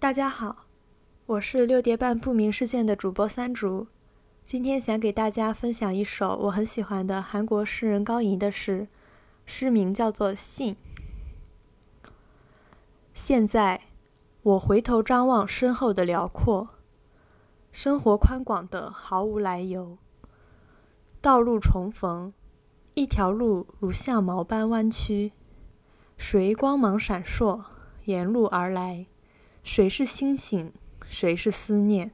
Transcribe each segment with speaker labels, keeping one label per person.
Speaker 1: 大家好，我是六叠半不明事件的主播三竹，今天想给大家分享一首我很喜欢的韩国诗人高银的诗，诗名叫做《信》。现在，我回头张望身后的辽阔，生活宽广的毫无来由，道路重逢，一条路如象毛般弯曲，谁光芒闪烁，沿路而来？谁是星星？谁是思念？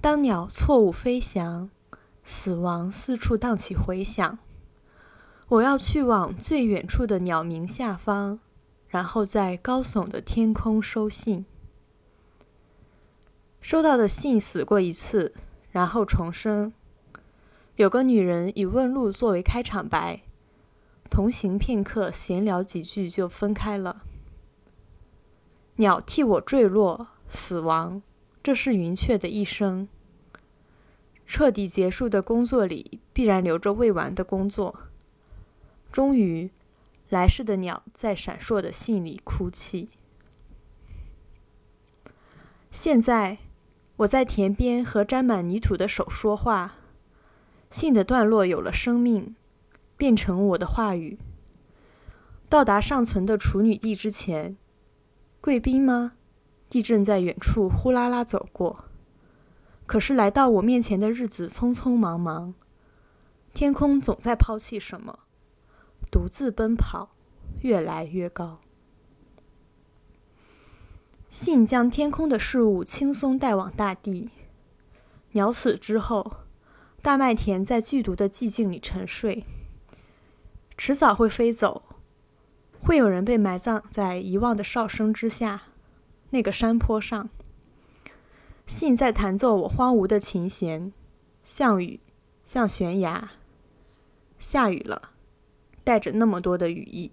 Speaker 1: 当鸟错误飞翔，死亡四处荡起回响。我要去往最远处的鸟鸣下方，然后在高耸的天空收信。收到的信死过一次，然后重生。有个女人以问路作为开场白，同行片刻，闲聊几句就分开了。鸟替我坠落，死亡，这是云雀的一生。彻底结束的工作里，必然留着未完的工作。终于，来世的鸟在闪烁的信里哭泣。现在，我在田边和沾满泥土的手说话。信的段落有了生命，变成我的话语。到达尚存的处女地之前。贵宾吗？地震在远处呼啦啦走过，可是来到我面前的日子匆匆忙忙，天空总在抛弃什么，独自奔跑，越来越高。信将天空的事物轻松带往大地。鸟死之后，大麦田在剧毒的寂静里沉睡，迟早会飞走。会有人被埋葬在遗忘的哨声之下，那个山坡上。信在弹奏我荒芜的琴弦，像雨，像悬崖。下雨了，带着那么多的雨意。